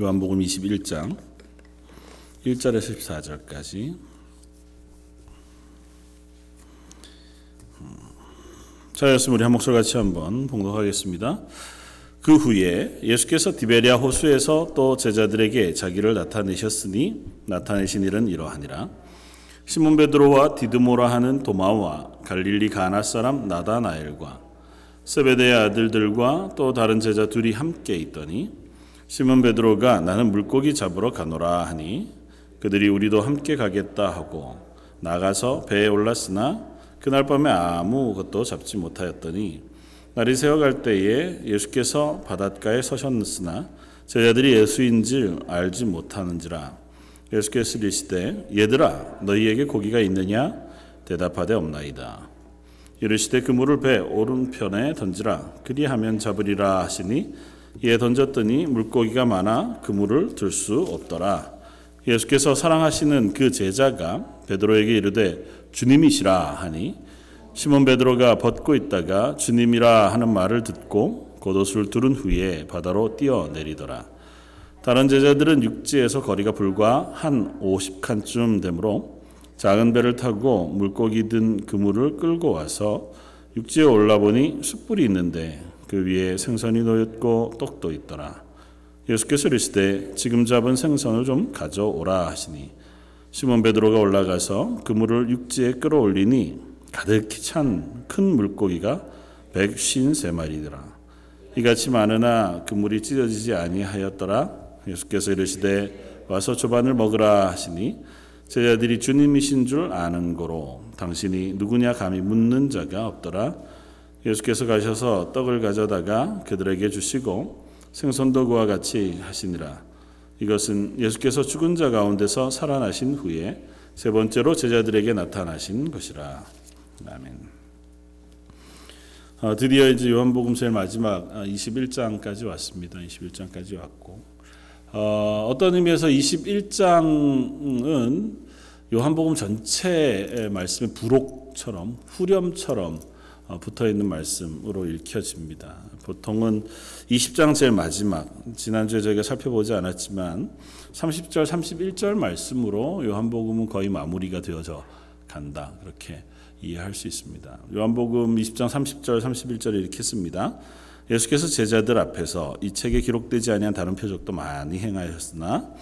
요한복음 21장 1절에서 14절까지 자였으면 우리 한 목소리 같이 한번 봉독하겠습니다. 그 후에 예수께서 디베리아 호수에서 또 제자들에게 자기를 나타내셨으니 나타내신 일은 이러하니라. 시몬 베드로와 디드모라 하는 도마와 갈릴리 가나 사람 나다나엘과 세베대의 아들들과 또 다른 제자 둘이 함께 있더니 시몬 베드로가 나는 물고기 잡으러 가노라 하니 그들이 우리도 함께 가겠다 하고 나가서 배에 올랐으나 그날 밤에 아무것도 잡지 못하였더니 날이 새어갈 때에 예수께서 바닷가에 서셨으나 제자들이 예수인 줄 알지 못하는지라 예수께서 이르시되 얘들아 너희에게 고기가 있느냐? 대답하되 없나이다. 이르시되 그 물을 배 오른편에 던지라. 그리하면 잡으리라 하시니 이에 던졌더니 물고기가 많아 그물을 들 수 없더라 예수께서 사랑하시는 그 제자가 베드로에게 이르되 주님이시라 하니 시몬 베드로가 벗고 있다가 주님이라 하는 말을 듣고 겉옷을 두른 후에 바다로 뛰어내리더라. 다른 제자들은 육지에서 거리가 불과 한 50칸쯤 되므로 작은 배를 타고 물고기 든 그물을 끌고 와서 육지에 올라보니 숯불이 있는데 그 위에 생선이 놓였고 떡도 있더라. 예수께서 이르시되 지금 잡은 생선을 좀 가져오라 하시니 시몬 베드로가 올라가서 그물을 육지에 끌어올리니 가득히 찬 큰 물고기가 백쉰세 마리더라. 이같이 많으나 그물이 찢어지지 아니하였더라. 예수께서 이르시되 와서 조반을 먹으라 하시니 제자들이 주님이신 줄 아는 고로 당신이 누구냐 감히 묻는 자가 없더라. 예수께서 가셔서 떡을 가져다가 그들에게 주시고 생선도 그와 같이 하시니라. 이것은 예수께서 죽은 자 가운데서 살아나신 후에 세 번째로 제자들에게 나타나신 것이라. 아멘. 어, 드디어 이제 요한복음서의 마지막 21장까지 왔습니다. 21장까지 왔고 어, 어떤 의미에서 21장은 요한복음 전체의 말씀의 부록처럼 후렴처럼 어, 붙어 있는 말씀으로 읽혀집니다. 보통은 20장 제일 마지막 지난주에 저희가 살펴보지 않았지만 30절, 31절 말씀으로 요한복음은 거의 마무리가 되어져 간다. 그렇게 이해할 수 있습니다. 요한복음 20장 30절 31절에 이렇게 씁니다. 예수께서 제자들 앞에서 이 책에 기록되지 아니한 다른 표적도 많이 행하였으나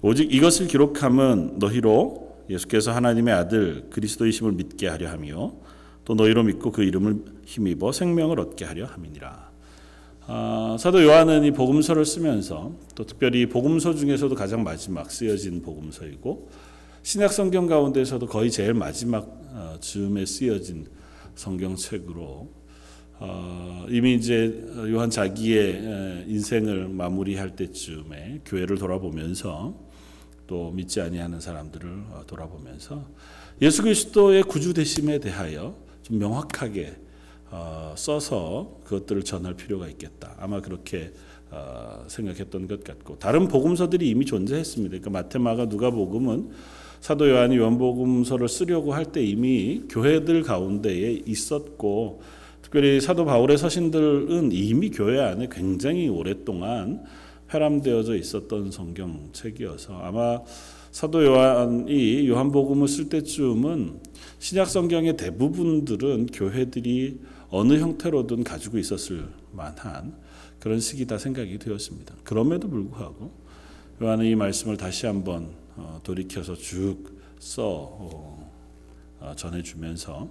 오직 이것을 기록함은 너희로 예수께서 하나님의 아들 그리스도이심을 믿게 하려 하며 또 너희로 믿고 그 이름을 힘입어 생명을 얻게 하려 함이니라. 아, 사도 요한은 이 복음서를 쓰면서 또 특별히 복음서 중에서도 가장 마지막 쓰여진 복음서이고 신약 성경 가운데서도 거의 제일 마지막 어, 즈음에 쓰여진 성경책으로 어, 이미 이제 요한 자기의 인생을 마무리할 때쯤에 교회를 돌아보면서 또 믿지 아니하는 사람들을 어, 돌아보면서 예수 그리스도의 구주 되심에 대하여 좀 명확하게 써서 그것들을 전할 필요가 있겠다. 아마 그렇게 생각했던 것 같고 다른 복음서들이 이미 존재했습니다. 그러니까 마테마가 누가복음은 사도 요한이 요한복음서를 쓰려고 할 때 이미 교회들 가운데에 있었고 특별히 사도 바울의 서신들은 이미 교회 안에 굉장히 오랫동안 회람되어져 있었던 성경책이어서 아마 사도 요한이 요한복음을 쓸 때쯤은 신약 성경의 대부분들은 교회들이 어느 형태로든 가지고 있었을 만한 그런 시기다 생각이 되었습니다. 그럼에도 불구하고 요한은 이 말씀을 다시 한번 어, 돌이켜서 쭉써 어, 어, 전해주면서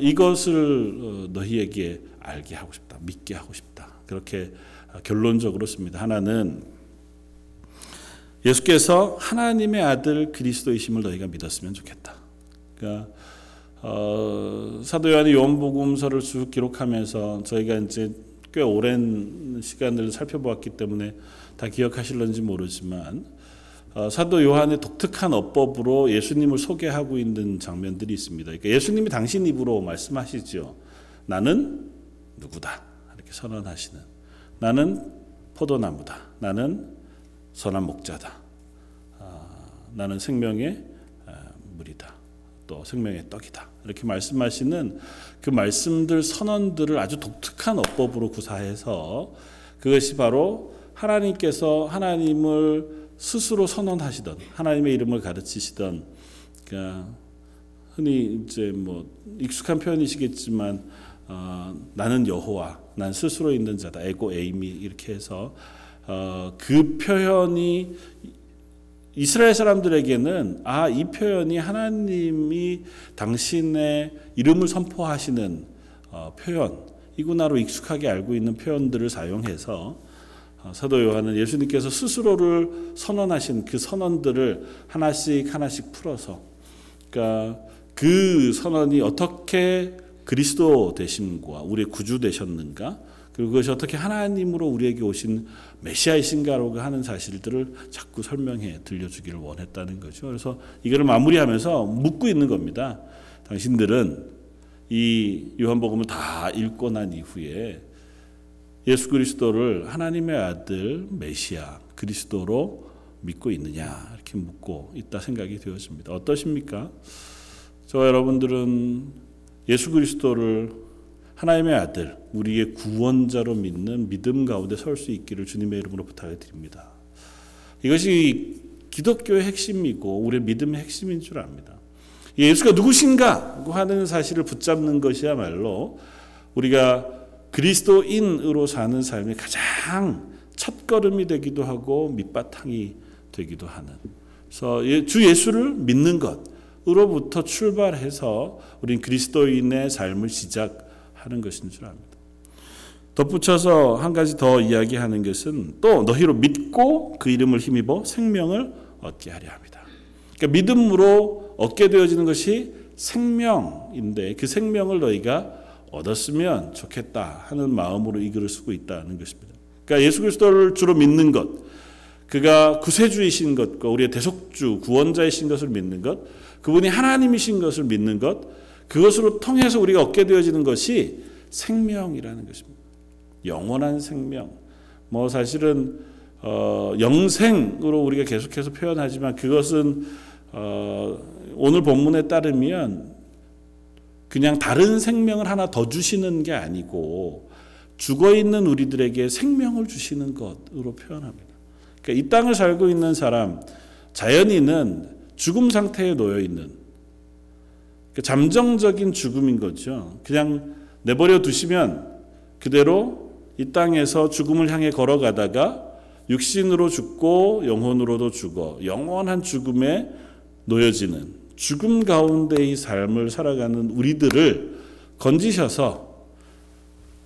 이것을 너희에게 알게 하고 싶다, 믿게 하고 싶다. 그렇게 결론적으로 씁니다. 하나는 예수께서 하나님의 아들 그리스도이심을 너희가 믿었으면 좋겠다. 그러니까 어, 사도 요한이 요한복음서를 쭉 기록하면서 저희가 이제 꽤 오랜 시간을 살펴보았기 때문에 다 기억하실런지 모르지만 어, 사도 요한의 독특한 어법으로 예수님을 소개하고 있는 장면들이 있습니다. 그러니까 예수님이 당신 입으로 말씀하시죠. 나는 누구다 이렇게 선언하시는. 나는 포도나무다. 나는 선한 목자다. 아, 나는 생명의 아, 물이다. 또 생명의 떡이다. 이렇게 말씀하시는 그 말씀들 선언들을 아주 독특한 어법으로 구사해서 그것이 바로 하나님께서 하나님을 스스로 선언하시던 하나님의 이름을 가르치시던 그러니까 흔히 이제 뭐 익숙한 표현이시겠지만 어, 나는 여호와, 난 스스로 있는 자다, 에고 에이미 이렇게 해서 어, 그 표현이 이스라엘 사람들에게는 아 이 표현이 하나님이 당신의 이름을 선포하시는 어, 표현이구나로 익숙하게 알고 있는 표현들을 사용해서 어, 사도 요한은 예수님께서 스스로를 선언하신 그 선언들을 하나씩 하나씩 풀어서 그러니까 그 선언이 어떻게 그리스도 되심과 우리의 구주 되셨는가 그리고 그것이 어떻게 하나님으로 우리에게 오신 메시아이신가라고 하는 사실들을 자꾸 설명해 들려주기를 원했다는 거죠. 그래서 이거를 마무리하면서 묻고 있는 겁니다. 당신들은 이 요한복음을 다 읽고 난 이후에 예수 그리스도를 하나님의 아들 메시아 그리스도로 믿고 있느냐 이렇게 묻고 있다 생각이 되었습니다. 어떠십니까? 저와 여러분들은 예수 그리스도를 하나님의 아들, 우리의 구원자로 믿는 믿음 가운데 설 수 있기를 주님의 이름으로 부탁을 드립니다. 이것이 기독교의 핵심이고 우리의 믿음의 핵심인 줄 압니다. 예수가 누구신가 하는 사실을 붙잡는 것이야말로 우리가 그리스도인으로 사는 삶의 가장 첫걸음이 되기도 하고 밑바탕이 되기도 하는. 그래서 예, 주 예수를 믿는 것으로부터 출발해서 우린 그리스도인의 삶을 시작 하는 것인 줄 압니다. 덧붙여서 한 가지 더 이야기하는 것은 또 너희로 믿고 그 이름을 힘입어 생명을 얻게 하려 합니다. 그러니까 믿음으로 얻게 되어지는 것이 생명인데 그 생명을 너희가 얻었으면 좋겠다 하는 마음으로 이 글을 쓰고 있다는 것입니다. 그러니까 예수 그리스도를 주로 믿는 것, 그가 구세주이신 것과 우리의 대속주, 구원자이신 것을 믿는 것, 그분이 하나님이신 것을 믿는 것, 그것으로 통해서 우리가 얻게 되어지는 것이 생명이라는 것입니다. 영원한 생명. 뭐 사실은 어, 영생으로 우리가 계속해서 표현하지만 그것은 어, 오늘 본문에 따르면 그냥 다른 생명을 하나 더 주시는 게 아니고 죽어 있는 우리들에게 생명을 주시는 것으로 표현합니다. 그러니까 이 땅을 살고 있는 사람, 자연인은 죽음 상태에 놓여 있는 그러니까 잠정적인 죽음인 거죠. 그냥 내버려 두시면 그대로 이 땅에서 죽음을 향해 걸어가다가 육신으로 죽고 영혼으로도 죽어 영원한 죽음에 놓여지는 죽음 가운데의 삶을 살아가는 우리들을 건지셔서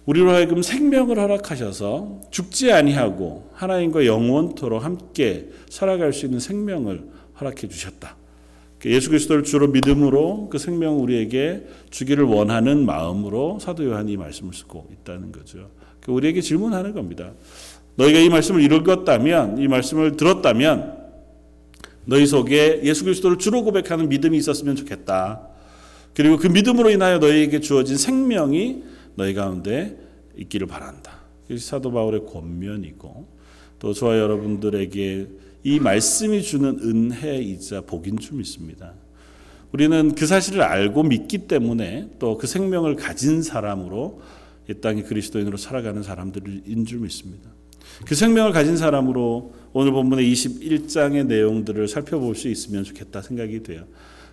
우리로 하여금 생명을 허락하셔서 죽지 아니하고 하나님과 영원토록 함께 살아갈 수 있는 생명을 허락해 주셨다. 예수 그리스도를 주로 믿음으로 그 생명을 우리에게 주기를 원하는 마음으로 사도 요한이 말씀을 쓰고 있다는 거죠. 우리에게 질문하는 겁니다. 너희가 이 말씀을 읽었다면, 이 말씀을 들었다면, 너희 속에 예수 그리스도를 주로 고백하는 믿음이 있었으면 좋겠다. 그리고 그 믿음으로 인하여 너희에게 주어진 생명이 너희 가운데 있기를 바란다. 사도 바울의 권면이고 또 저와 여러분들에게 이 말씀이 주는 은혜이자 복인 줄 믿습니다. 우리는 그 사실을 알고 믿기 때문에 또 그 생명을 가진 사람으로 이 땅에 그리스도인으로 살아가는 사람들인 줄 믿습니다. 그 생명을 가진 사람으로 오늘 본문의 21장의 내용들을 살펴볼 수 있으면 좋겠다 생각이 돼요.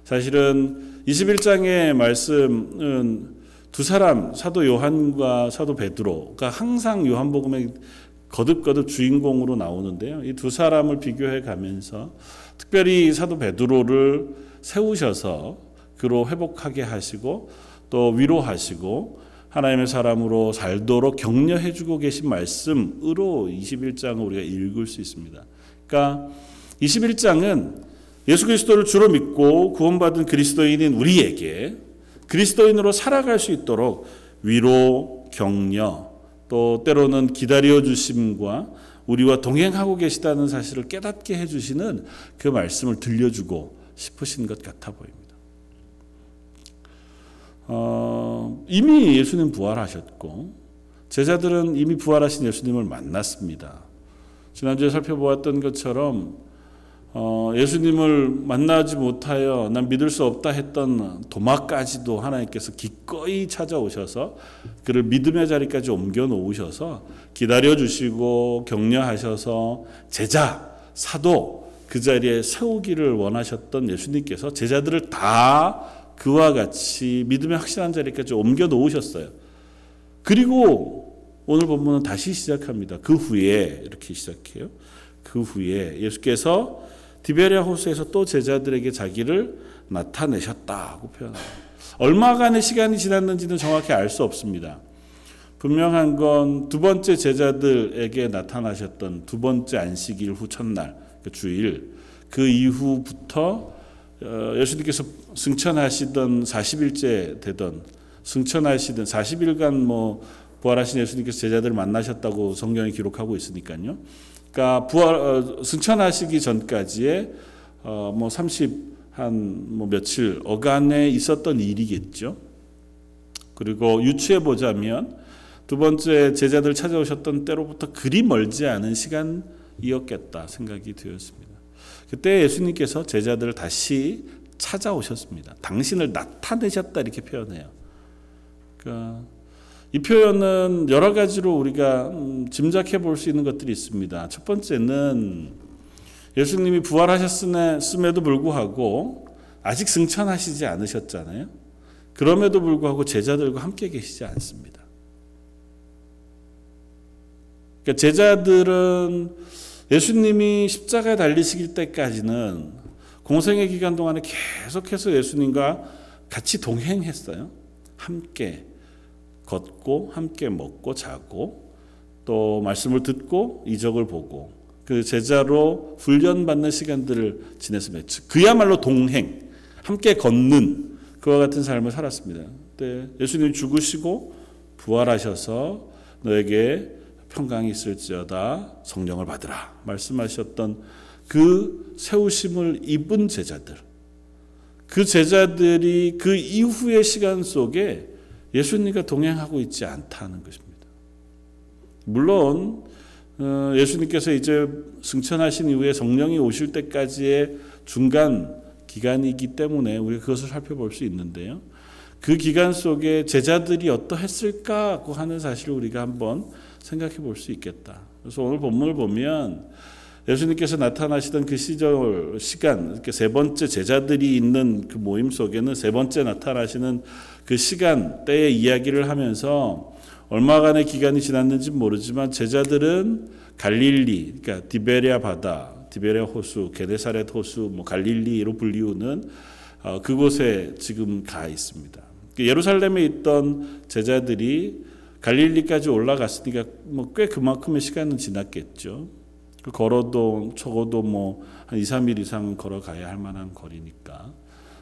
사실은 21장의 말씀은 두 사람 사도 요한과 사도 베드로가 항상 요한복음의 거듭거듭 주인공으로 나오는데요. 이 두 사람을 비교해 가면서 특별히 사도 베드로를 세우셔서 그로 회복하게 하시고 또 위로하시고 하나님의 사람으로 살도록 격려해 주고 계신 말씀으로 21장을 우리가 읽을 수 있습니다. 그러니까 21장은 예수 그리스도를 주로 믿고 구원받은 그리스도인인 우리에게 그리스도인으로 살아갈 수 있도록 위로, 격려, 또 때로는 기다려 주심과 우리와 동행하고 계시다는 사실을 깨닫게 해 주시는 그 말씀을 들려주고 싶으신 것 같아 보입니다. 어, 이미 예수님 부활하셨고 제자들은 이미 부활하신 예수님을 만났습니다. 지난주에 살펴보았던 것처럼 어, 예수님을 만나지 못하여 난 믿을 수 없다 했던 도마까지도 하나님께서 기꺼이 찾아오셔서 그를 믿음의 자리까지 옮겨 놓으셔서 기다려 주시고 격려하셔서 제자 사도 그 자리에 세우기를 원하셨던 예수님께서 제자들을 다 그와 같이 믿음의 확실한 자리까지 옮겨 놓으셨어요. 그리고 오늘 본문은 다시 시작합니다. 그 후에 이렇게 시작해요. 그 후에 예수께서 디베리아 호수에서 또 제자들에게 자기를 나타내셨다고 표현합니다. 얼마간의 시간이 지났는지는 정확히 알 수 없습니다. 분명한 건 두 번째 제자들에게 나타나셨던 두 번째 안식일 후 첫날 그 주일 그 이후부터 어, 예수님께서 승천하시던 40일째 되던 승천하시던 40일간 뭐 부활하신 예수님께서 제자들을 만나셨다고 성경이 기록하고 있으니까요. 그러니까 부활 어, 승천하시기 전까지의 어, 뭐 30 한 뭐 며칠 어간에 있었던 일이겠죠. 그리고 유추해 보자면 두 번째 제자들 찾아오셨던 때로부터 그리 멀지 않은 시간이었겠다 생각이 되었습니다. 그때 예수님께서 제자들을 다시 찾아오셨습니다. 당신을 나타내셨다 이렇게 표현해요. 그러니까 이 표현은 여러 가지로 우리가 음, 짐작해 볼 수 있는 것들이 있습니다. 첫 번째는 예수님이 부활하셨음에도 불구하고 아직 승천하시지 않으셨잖아요. 그럼에도 불구하고 제자들과 함께 계시지 않습니다. 그러니까 제자들은 예수님이 십자가에 달리시길 때까지는 공생의 기간 동안에 계속해서 예수님과 같이 동행했어요. 함께 걷고 함께 먹고 자고 또 말씀을 듣고 이적을 보고 그 제자로 훈련받는 시간들을 지냈습니다. 그야말로 동행, 함께 걷는 그와 같은 삶을 살았습니다. 네, 예수님이 죽으시고 부활하셔서 너에게 평강이 있을지어다 성령을 받으라 말씀하셨던 그 세우심을 입은 제자들 그 제자들이 그 이후의 시간 속에 예수님과 동행하고 있지 않다는 것입니다. 물론 어, 예수님께서 이제 승천하신 이후에 성령이 오실 때까지의 중간 기간이기 때문에 우리가 그것을 살펴볼 수 있는데요. 그 기간 속에 제자들이 어떠했을까 하는 사실을 우리가 한번 생각해 볼 수 있겠다. 그래서 오늘 본문을 보면 예수님께서 나타나시던 그 시절 시간 이렇게 세 번째 제자들이 있는 그 모임 속에는 세 번째 나타나시는 그 시간 때의 이야기를 하면서 얼마간의 기간이 지났는지 모르지만 제자들은 갈릴리 그러니까 디베리아 바다 디베리아 호수 게네사렛 호수 뭐 갈릴리로 불리우는 어, 그곳에 지금 가 있습니다. 예루살렘에 있던 제자들이 갈릴리까지 올라갔으니까 뭐 꽤 그만큼의 시간은 지났겠죠. 그 걸어도 적어도 뭐 한 2, 3일 이상 걸어가야 할 만한 거리니까.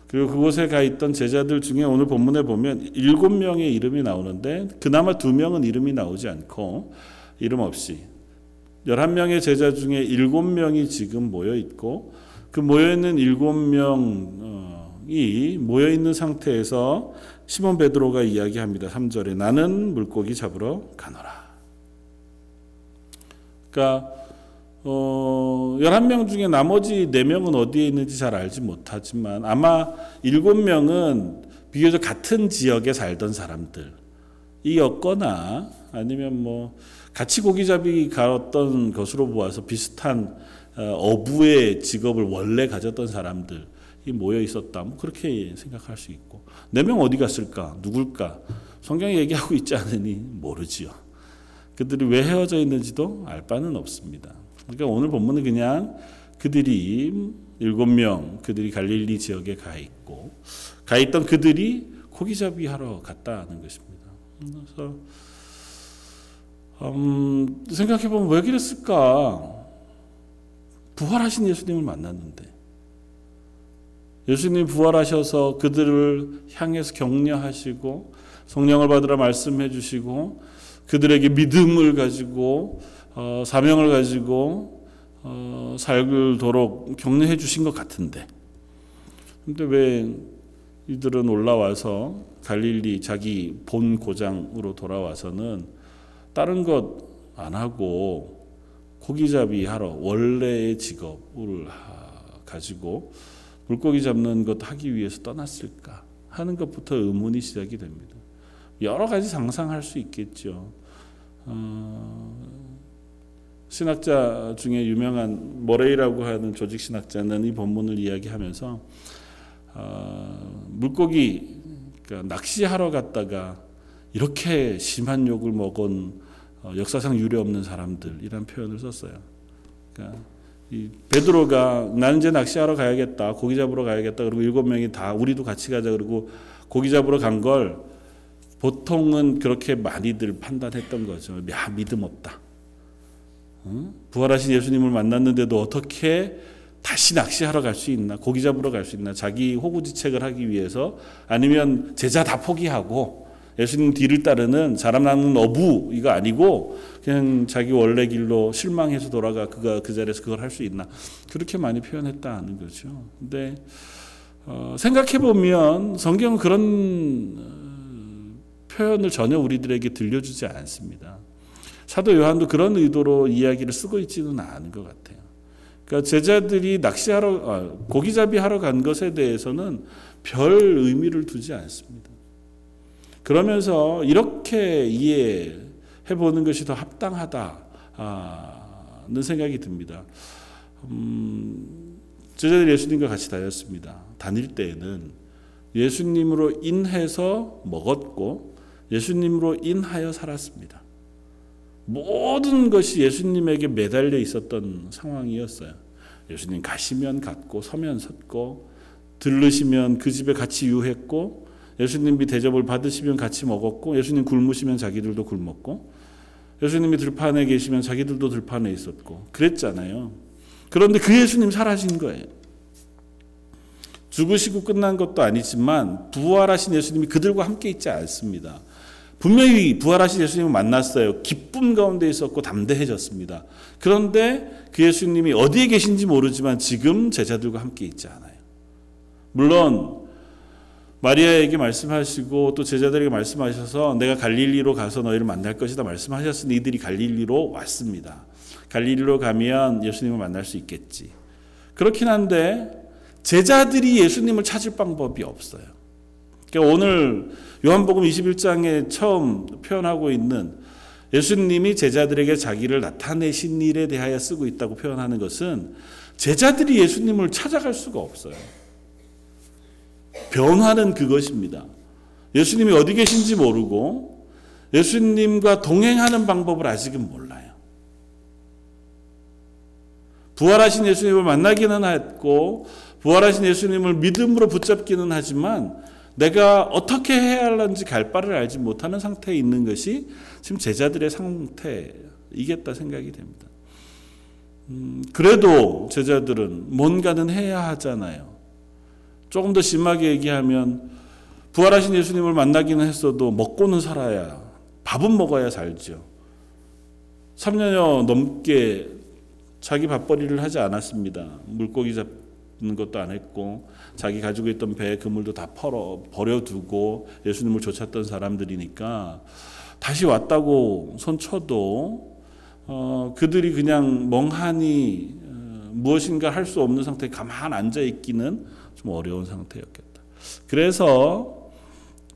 그리고 그곳에 가 있던 제자들 중에 오늘 본문에 보면 일곱 명의 이름이 나오는데 그나마 두 명은 이름이 나오지 않고 이름 없이 11명의 제자 중에 일곱 명이 지금 모여 있고 그 모여 있는 일곱 명이 모여 있는 상태에서 시몬 베드로가 이야기합니다. 3절에 나는 물고기 잡으러 가노라. 그러니까 어, 11명 중에 나머지 4명은 어디에 있는지 잘 알지 못하지만 아마 7명은 비교적 같은 지역에 살던 사람들이었거나 아니면 뭐 같이 고기잡이 가었던 것으로 보아서 비슷한 어, 어부의 직업을 원래 가졌던 사람들 이 모여 있었다. 뭐 그렇게 생각할 수 있고 네명 어디 갔을까? 누굴까? 성경이 얘기하고 있지 않으니 모르지요. 그들이 왜 헤어져 있는지도 알 바는 없습니다. 그러니까 오늘 본문은 그냥 그들이 일곱 명 그들이 갈릴리 지역에 가 있고 가 있던 그들이 고기잡이 하러 갔다는 것입니다. 그래서 음, 생각해 보면 왜 그랬을까? 부활하신 예수님을 만났는데 예수님 부활하셔서 그들을 향해서 격려하시고 성령을 받으라 말씀해 주시고 그들에게 믿음을 가지고 어, 사명을 가지고 어, 살도록 격려해 주신 것 같은데 근데 왜 이들은 올라와서 갈릴리 자기 본 고장으로 돌아와서는 다른 것 안 하고 고기잡이 하러 원래의 직업을 가지고 물고기 잡는 것 하기 위해서 떠났을까 하는 것부터 의문이 시작이 됩니다. 여러 가지 상상할 수 있겠죠. 어, 신학자 중에 유명한 모레이라고 하는 조직 신학자는 이 본문을 이야기하면서 어, 물고기 그러니까 낚시하러 갔다가 이렇게 심한 욕을 먹은 어, 역사상 유례 없는 사람들이란 표현을 썼어요. 그러니까 이 베드로가 나는 이제 낚시하러 가야겠다, 고기 잡으러 가야겠다. 그리고 일곱 명이 다 우리도 같이 가자. 그리고 고기 잡으러 간 걸 보통은 그렇게 많이들 판단했던 거죠. 야 믿음 없다. 응? 부활하신 예수님을 만났는데도 어떻게 다시 낚시하러 갈 수 있나? 고기 잡으러 갈 수 있나? 자기 호구지책을 하기 위해서 아니면 제자 다 포기하고 예수님 뒤를 따르는 사람 낳는 어부 이거 아니고 그냥 자기 원래 길로 실망해서 돌아가 그가 그 자리에서 그걸 할 수 있나? 그렇게 많이 표현했다는 거죠. 근데 어, 생각해 보면 성경은 그런 어, 표현을 전혀 우리들에게 들려주지 않습니다. 사도 요한도 그런 의도로 이야기를 쓰고 있지는 않은 것 같아요. 그러니까 제자들이 낚시하러 아, 고기잡이 하러 간 것에 대해서는 별 의미를 두지 않습니다. 그러면서 이렇게 이해해 보는 것이 더 합당하다는 생각이 듭니다. 음, 제자들이 예수님과 같이 다녔습니다. 다닐 때에는 예수님으로 인해서 먹었고 예수님으로 인하여 살았습니다. 모든 것이 예수님에게 매달려 있었던 상황이었어요. 예수님 가시면 갔고 서면 섰고 들르시면 그 집에 같이 유했고 예수님이 대접을 받으시면 같이 먹었고 예수님 굶으시면 자기들도 굶었고 예수님이 들판에 계시면 자기들도 들판에 있었고 그랬잖아요. 그런데 그 예수님 사라진 거예요. 죽으시고 끝난 것도 아니지만 부활하신 예수님이 그들과 함께 있지 않습니다. 분명히 부활하신 예수님을 만났어요. 기쁨 가운데 있었고 담대해졌습니다. 그런데 그 예수님이 어디에 계신지 모르지만 지금 제자들과 함께 있지 않아요. 물론 마리아에게 말씀하시고 또 제자들에게 말씀하셔서 내가 갈릴리로 가서 너희를 만날 것이다 말씀하셨으니 이들이 갈릴리로 왔습니다. 갈릴리로 가면 예수님을 만날 수 있겠지. 그렇긴 한데 제자들이 예수님을 찾을 방법이 없어요. 그러니까 오늘 요한복음 21장에 처음 표현하고 있는 예수님이 제자들에게 자기를 나타내신 일에 대하여 쓰고 있다고 표현하는 것은 제자들이 예수님을 찾아갈 수가 없어요. 변화는 그것입니다. 예수님이 어디 계신지 모르고 예수님과 동행하는 방법을 아직은 몰라요. 부활하신 예수님을 만나기는 했고 부활하신 예수님을 믿음으로 붙잡기는 하지만 내가 어떻게 해야 할는지 갈 바를 알지 못하는 상태에 있는 것이 지금 제자들의 상태이겠다 생각이 됩니다. 음, 그래도 제자들은 뭔가는 해야 하잖아요. 조금 더 심하게 얘기하면 부활하신 예수님을 만나기는 했어도 먹고는 살아야 밥은 먹어야 살죠. 3년여 넘게 자기 밥벌이를 하지 않았습니다. 물고기 잡는 것도 안 했고 자기 가지고 있던 배의 그물도 다 벌어 버려두고 예수님을 쫓았던 사람들이니까 다시 왔다고 손쳐도 어, 그들이 그냥 멍하니 어, 무엇인가 할 수 없는 상태에 가만 앉아 있기는 좀 어려운 상태였겠다. 그래서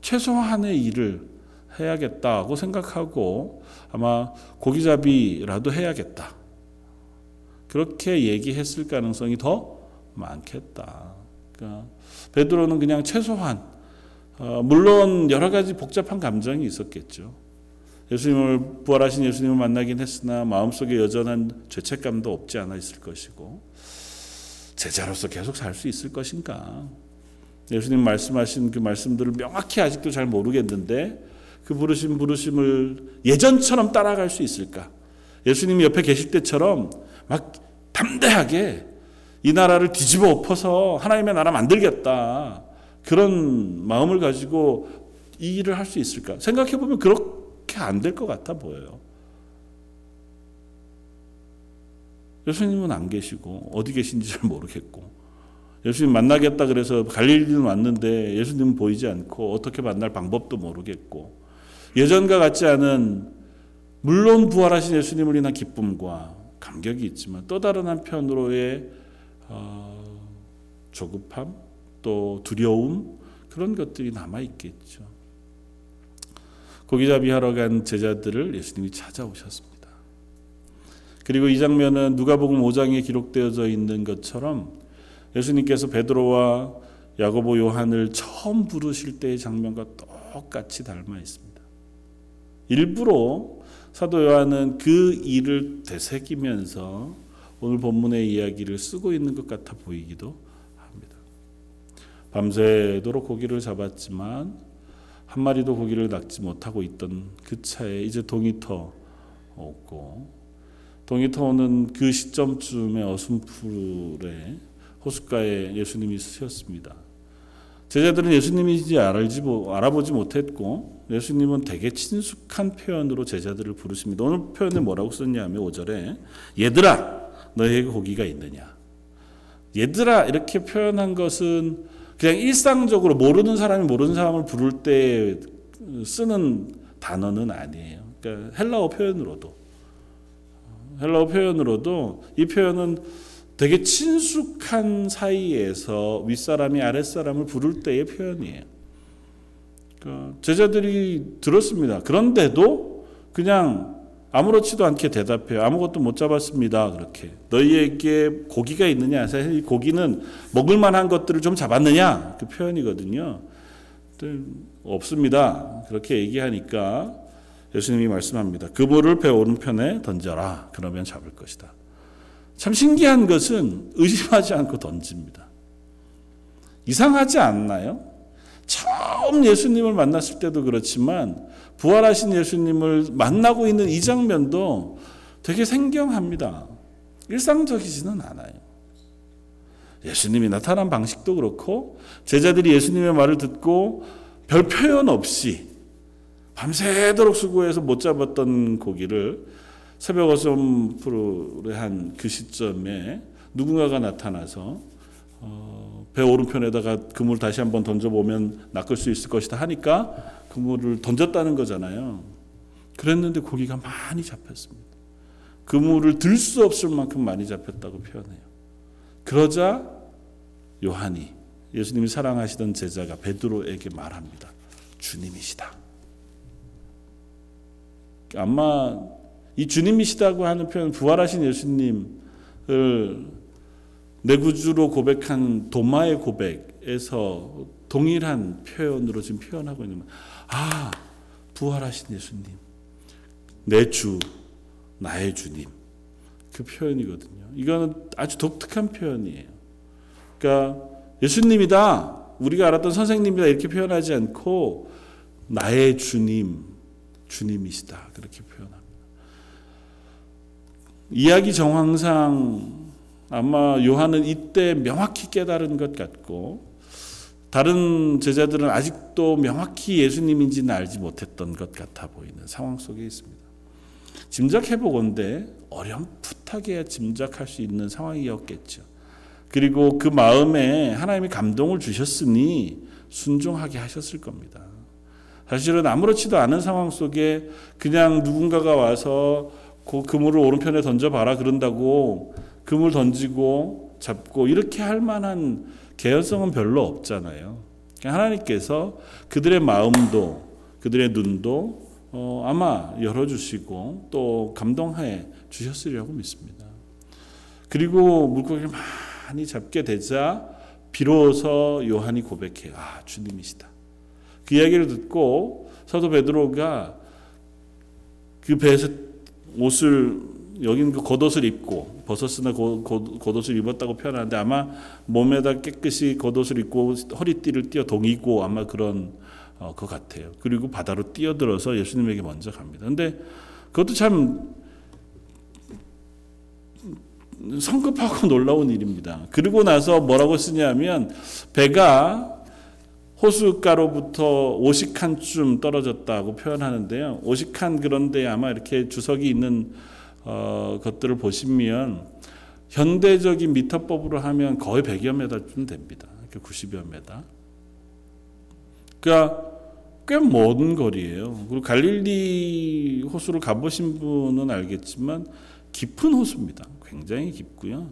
최소한의 일을 해야겠다고 생각하고 아마 고기잡이라도 해야겠다. 그렇게 얘기했을 가능성이 더 많겠다. 그러니까 베드로는 그냥 최소한 어, 물론 여러 가지 복잡한 감정이 있었겠죠. 예수님을 부활하신 예수님을 만나긴 했으나 마음속에 여전한 죄책감도 없지 않아 있을 것이고 제자로서 계속 살 수 있을 것인가? 예수님 말씀하신 그 말씀들을 명확히 아직도 잘 모르겠는데 그 부르심 부르심을 예전처럼 따라갈 수 있을까? 예수님이 옆에 계실 때처럼 막 담대하게 이 나라를 뒤집어 엎어서 하나님의 나라 만들겠다. 그런 마음을 가지고 이 일을 할 수 있을까? 생각해 보면 그렇게 안 될 것 같아 보여요. 예수님은 안 계시고 어디 계신지 잘 모르겠고 예수님 만나겠다 그래서 갈릴리는 왔는데 예수님은 보이지 않고 어떻게 만날 방법도 모르겠고 예전과 같지 않은 물론 부활하신 예수님을 인한 기쁨과 감격이 있지만 또 다른 한편으로의 어, 조급함, 또 두려움 그런 것들이 남아 있겠죠. 고기잡이 하러 간 제자들을 예수님이 찾아오셨습니다. 그리고 이 장면은 누가복음 5장에 기록되어져 있는 것처럼 예수님께서 베드로와 야고보 요한을 처음 부르실 때의 장면과 똑같이 닮아 있습니다. 일부러 사도 요한은 그 일을 되새기면서 오늘 본문의 이야기를 쓰고 있는 것 같아 보이기도 합니다. 밤새도록 고기를 잡았지만 한 마리도 고기를 낚지 못하고 있던 그 차에 이제 동이터 없고 동이터 오는 그 시점쯤에 어순풀에 호숫가에 예수님이 쓰셨습니다. 제자들은 예수님인지 알지 알아보지 못했고 예수님은 되게 친숙한 표현으로 제자들을 부르십니다. 오늘 표현을 뭐라고 썼냐면 5절에 얘들아 너희에게 고기가 있느냐. 얘들아 이렇게 표현한 것은 그냥 일상적으로 모르는 사람이 모르는 사람을 부를 때 쓰는 단어는 아니에요. 그러니까 헬라어 표현으로도 헬라어 표현으로도 이 표현은 되게 친숙한 사이에서 윗사람이 아랫사람을 부를 때의 표현이에요. 그러니까 제자들이 들었습니다. 그런데도 그냥 아무렇지도 않게 대답해요. 아무것도 못 잡았습니다. 그렇게. 너희에게 고기가 있느냐? 사실 이 고기는 먹을 만한 것들을 좀 잡았느냐? 그 표현이거든요. 없습니다. 그렇게 얘기하니까 예수님이 말씀합니다. 그물을 배 오른편에 던져라. 그러면 잡을 것이다. 참 신기한 것은 의심하지 않고 던집니다. 이상하지 않나요? 처음 예수님을 만났을 때도 그렇지만 부활하신 예수님을 만나고 있는 이 장면도 되게 생경합니다. 일상적이지는 않아요. 예수님이 나타난 방식도 그렇고 제자들이 예수님의 말을 듣고 별 표현 없이 밤새도록 수고해서 못 잡았던 고기를 새벽 어썸 프로의 한 그 시점에 누군가가 나타나서 어, 배 오른편에다가 그물 다시 한번 던져보면 낚을 수 있을 것이다 하니까 그물을 던졌다는 거잖아요. 그랬는데 고기가 많이 잡혔습니다. 그물을 들 수 없을 만큼 많이 잡혔다고 표현해요. 그러자 요한이 예수님이 사랑하시던 제자가 베드로에게 말합니다. 주님이시다. 아마 이 주님이시다고 하는 표현 부활하신 예수님을 내 구주로 고백한 도마의 고백에서 동일한 표현으로 지금 표현하고 있는 거예요. 아, 부활하신 예수님. 내 주, 나의 주님. 그 표현이거든요. 이거는 아주 독특한 표현이에요. 그러니까 예수님이다. 우리가 알았던 선생님이다. 이렇게 표현하지 않고 나의 주님, 주님이시다. 그렇게 표현합니다. 이야기 정황상 아마 요한은 이때 명확히 깨달은 것 같고 다른 제자들은 아직도 명확히 예수님인지는 알지 못했던 것 같아 보이는 상황 속에 있습니다. 짐작해 보건대 어렴풋하게 짐작할 수 있는 상황이었겠죠. 그리고 그 마음에 하나님이 감동을 주셨으니 순종하게 하셨을 겁니다. 사실은 아무렇지도 않은 상황 속에 그냥 누군가가 와서 그 그물을 오른편에 던져봐라 그런다고 그물 던지고 잡고 이렇게 할 만한 개연성은 별로 없잖아요. 그러니까 하나님께서 그들의 마음도 그들의 눈도 어, 아마 열어주시고 또 감동해 주셨으리라고 믿습니다. 그리고 물고기를 많이 잡게 되자 비로소 요한이 고백해요. 아 주님이시다. 그 이야기를 듣고 사도 베드로가 그 배에서 옷을 여기는 그 겉옷을 입고 벗었으나 겉옷을 입었다고 표현하는데 아마 몸에다 깨끗이 겉옷을 입고 허리띠를 띄어 동이고 아마 그런 어, 것 같아요. 그리고 바다로 뛰어들어서 예수님에게 먼저 갑니다. 근데 그것도 참 성급하고 놀라운 일입니다. 그리고 나서 뭐라고 쓰냐면 배가 호숫가로부터 50칸쯤 떨어졌다고 표현하는데요. 50칸 그런데 아마 이렇게 주석이 있는 어, 것들을 보시면 현대적인 미터법으로 하면 거의 100여 미터쯤 됩니다. 90여 미터. 그러니까 꽤 먼 거리예요. 그리고 갈릴리 호수를 가보신 분은 알겠지만 깊은 호수입니다. 굉장히 깊고요.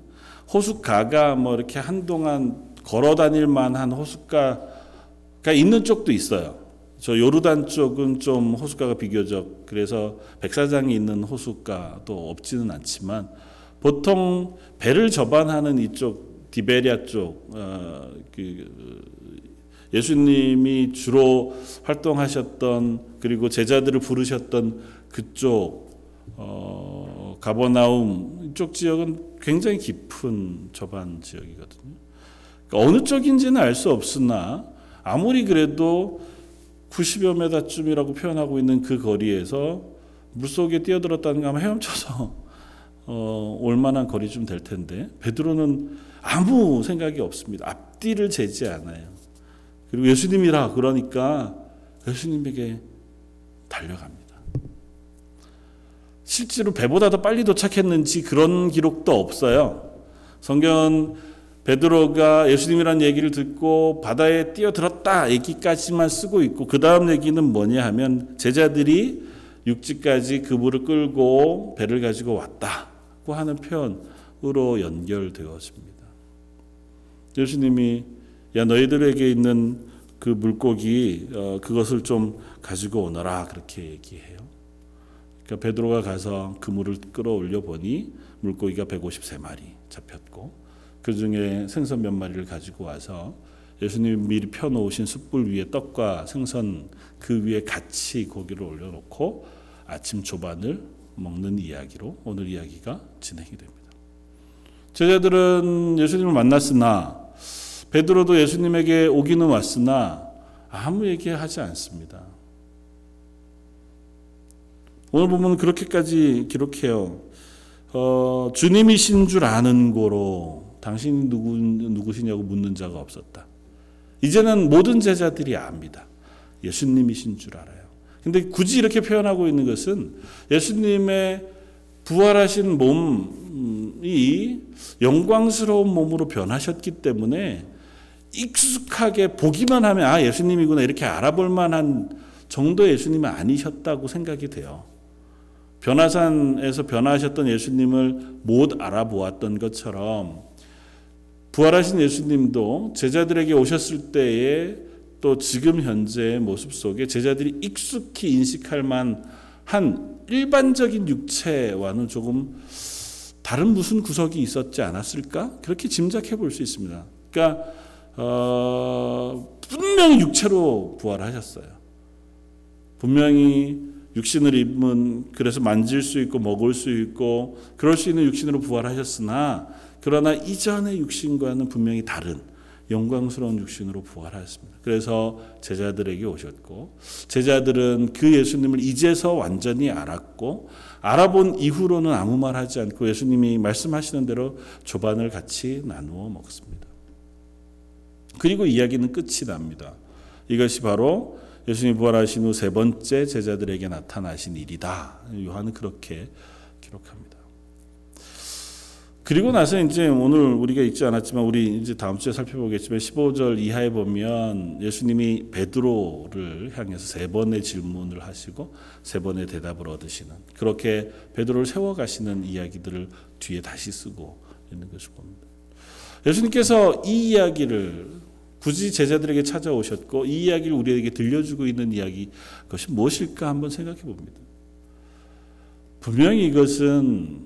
호수가가 뭐 이렇게 한동안 걸어 다닐 만한 호숫가가 있는 쪽도 있어요. 저 요르단 쪽은 좀 호숫가가 비교적 그래서 백사장이 있는 호숫가도 없지는 않지만 보통 배를 접안하는 이쪽 디베리아 쪽 어, 그 예수님이 주로 활동하셨던 그리고 제자들을 부르셨던 그쪽 어, 가버나움 이쪽 지역은 굉장히 깊은 접안 지역이거든요. 그러니까 어느 쪽인지는 알 수 없으나 아무리 그래도 90여 메다쯤이라고 표현하고 있는 그 거리에서 물속에 뛰어들었다는 거 아마 헤엄쳐서 어, 올 만한 거리쯤 될 텐데 베드로는 아무 생각이 없습니다. 앞뒤를 재지 않아요. 그리고 예수님이라 그러니까 예수님에게 달려갑니다. 실제로 배보다 더 빨리 도착했는지 그런 기록도 없어요. 성경 베드로가 예수님이라는 얘기를 듣고 바다에 뛰어들었다 얘기까지만 쓰고 있고 그 다음 얘기는 뭐냐 하면 제자들이 육지까지 그물을 끌고 배를 가지고 왔다고 하는 표현으로 연결되어집니다. 예수님이 야 너희들에게 있는 그 물고기 어, 그것을 좀 가지고 오너라 그렇게 얘기해요. 그러니까 베드로가 가서 그물을 끌어올려 보니 물고기가 153마리 잡혔고 그 중에 생선 몇 마리를 가지고 와서 예수님 미리 펴놓으신 숯불 위에 떡과 생선 그 위에 같이 고기를 올려놓고 아침 조반을 먹는 이야기로 오늘 이야기가 진행이 됩니다. 제자들은 예수님을 만났으나 베드로도 예수님에게 오기는 왔으나 아무 얘기하지 않습니다. 오늘 보면 그렇게까지 기록해요. 어, 주님이신 줄 아는 고로 당신이 누구, 누구시냐고 묻는 자가 없었다. 이제는 모든 제자들이 압니다. 예수님이신 줄 알아요. 근데 굳이 이렇게 표현하고 있는 것은 예수님의 부활하신 몸이 영광스러운 몸으로 변하셨기 때문에 익숙하게 보기만 하면 아 예수님이구나 이렇게 알아볼 만한 정도의 예수님은 아니셨다고 생각이 돼요. 변화산에서 변화하셨던 예수님을 못 알아보았던 것처럼 부활하신 예수님도 제자들에게 오셨을 때에 또 지금 현재의 모습 속에 제자들이 익숙히 인식할 만한 일반적인 육체와는 조금 다른 무슨 구석이 있었지 않았을까? 그렇게 짐작해 볼 수 있습니다. 그러니까 어, 분명히 육체로 부활하셨어요. 분명히 육신을 입은 그래서 만질 수 있고 먹을 수 있고 그럴 수 있는 육신으로 부활하셨으나 그러나 이전의 육신과는 분명히 다른 영광스러운 육신으로 부활하였습니다. 그래서 제자들에게 오셨고 제자들은 그 예수님을 이제서 완전히 알았고 알아본 이후로는 아무 말 하지 않고 예수님이 말씀하시는 대로 조반을 같이 나누어 먹습니다. 그리고 이야기는 끝이 납니다. 이것이 바로 예수님 부활하신 후 세 번째 제자들에게 나타나신 일이다. 요한은 그렇게 기록합니다. 그리고 나서 이제 오늘 우리가 읽지 않았지만 우리 이제 다음 주에 살펴보겠지만 15절 이하에 보면 예수님이 베드로를 향해서 세 번의 질문을 하시고 세 번의 대답을 얻으시는 그렇게 베드로를 세워 가시는 이야기들을 뒤에 다시 쓰고 있는 것을 봅니다. 예수님께서 이 이야기를 굳이 제자들에게 찾아오셨고 이 이야기를 우리에게 들려주고 있는 이야기 그것이 무엇일까 한번 생각해 봅니다. 분명히 이것은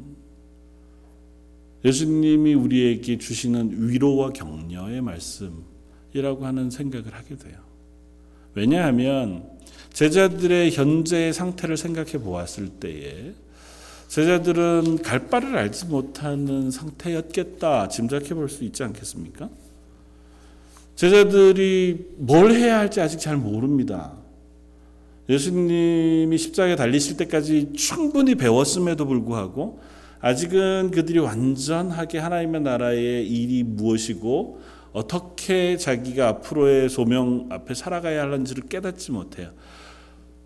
예수님이 우리에게 주시는 위로와 격려의 말씀이라고 하는 생각을 하게 돼요. 왜냐하면 제자들의 현재의 상태를 생각해 보았을 때에 제자들은 갈 바를 알지 못하는 상태였겠다 짐작해 볼 수 있지 않겠습니까? 제자들이 뭘 해야 할지 아직 잘 모릅니다. 예수님이 십자가에 달리실 때까지 충분히 배웠음에도 불구하고 아직은 그들이 완전하게 하나님의 나라의 일이 무엇이고 어떻게 자기가 앞으로의 소명 앞에 살아가야 하는지를 깨닫지 못해요.